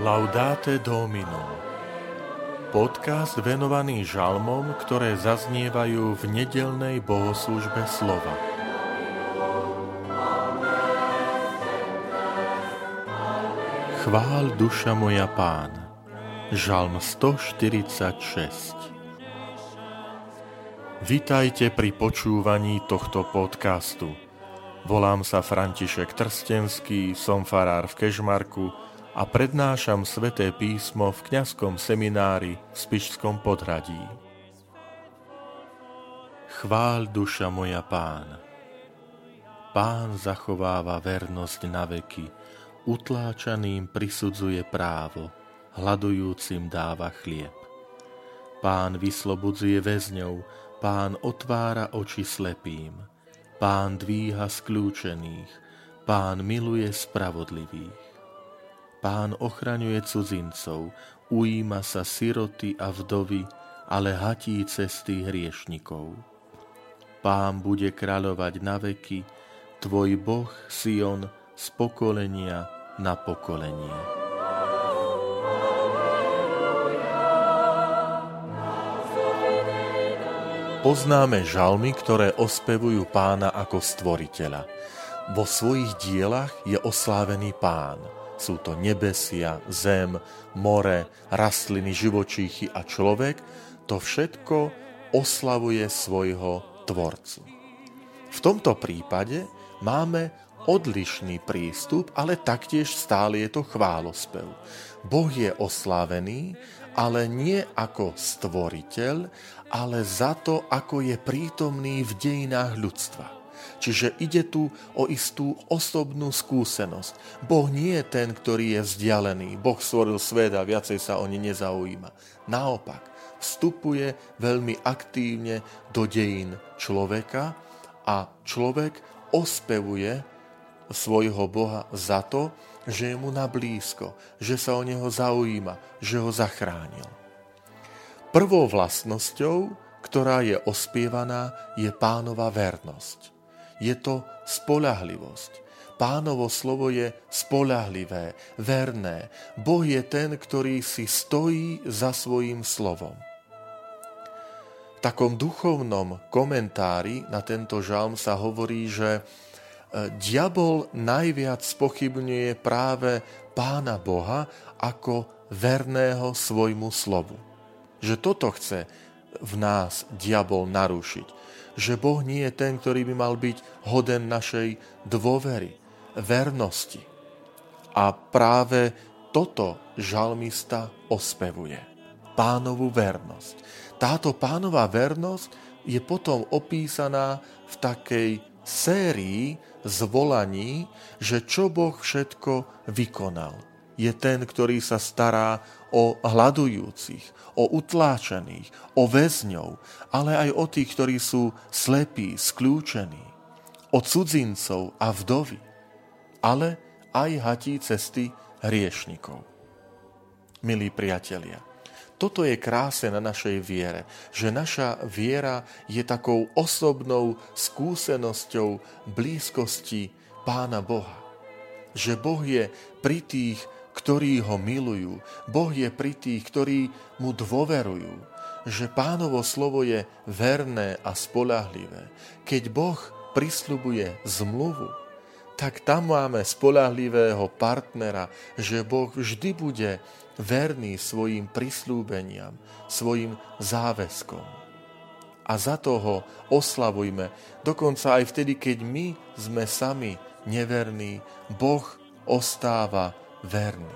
Laudate Domino Podcast venovaný žalmom, ktoré zaznievajú v nedelnej bohoslužbe slova. Chvál duša moja pána. Žalm 146 Vitajte pri počúvaní tohto podcastu. Volám sa František Trstenský, som farár v Kežmarku, a prednášam sveté písmo v kňazskom seminári v Spišskom podhradí. Chvál duša moja pán. Pán zachováva vernosť na veky, utláčaným prisudzuje právo, hľadujúcim dáva chlieb. Pán vyslobodzuje väzňov, pán otvára oči slepým, pán dvíha skľúčených, pán miluje spravodlivých. Pán ochraňuje cudzincov, ujíma sa siroty a vdovy, ale hatí cesty hriešnikov. Pán bude kráľovať na veky, tvoj Boh Sion z pokolenia na pokolenie. Poznáme žalmy, ktoré ospevujú pána ako stvoriteľa. Vo svojich dielach je oslávený pán – sú to nebesia, zem, more, rastliny, živočíchy a človek, to všetko oslavuje svojho tvorcu. V tomto prípade máme odlišný prístup, ale taktiež stále je to chválospev. Boh je oslávený, ale nie ako stvoriteľ, ale za to, ako je prítomný v dejinách ľudstva. Čiže ide tu o istú osobnú skúsenosť. Boh nie je ten, ktorý je vzdialený. Boh stvoril svet a viacej sa o ne nezaujíma. Naopak, vstupuje veľmi aktívne do dejín človeka a človek ospevuje svojho Boha za to, že je mu na blízko, že sa o neho zaujíma, že ho zachránil. Prvou vlastnosťou, ktorá je ospievaná, je pánova vernosť je to spolahlivosť. Pánovo slovo je spolahlivé, verné. Boh je ten, ktorý si stojí za svojím slovom. V takom duchovnom komentári na tento žalm sa hovorí, že e, diabol najviac spochybňuje práve pána Boha ako verného svojmu slovu. Že toto chce v nás diabol narušiť že Boh nie je ten, ktorý by mal byť hoden našej dôvery, vernosti. A práve toto žalmista ospevuje. Pánovu vernosť. Táto pánova vernosť je potom opísaná v takej sérii zvolaní, že čo Boh všetko vykonal. Je ten, ktorý sa stará o hľadujúcich, o utláčaných, o väzňov, ale aj o tých, ktorí sú slepí, skľúčení, o cudzincov a vdovy, ale aj hatí cesty hriešnikov. Milí priatelia, toto je kráse na našej viere, že naša viera je takou osobnou skúsenosťou blízkosti Pána Boha. Že Boh je pri tých, ktorí ho milujú. Boh je pri tých, ktorí mu dôverujú, že pánovo slovo je verné a spolahlivé. Keď Boh prisľubuje zmluvu, tak tam máme spolahlivého partnera, že Boh vždy bude verný svojim prislúbeniam, svojim záväzkom. A za toho oslavujme, dokonca aj vtedy, keď my sme sami neverní, Boh ostáva verný.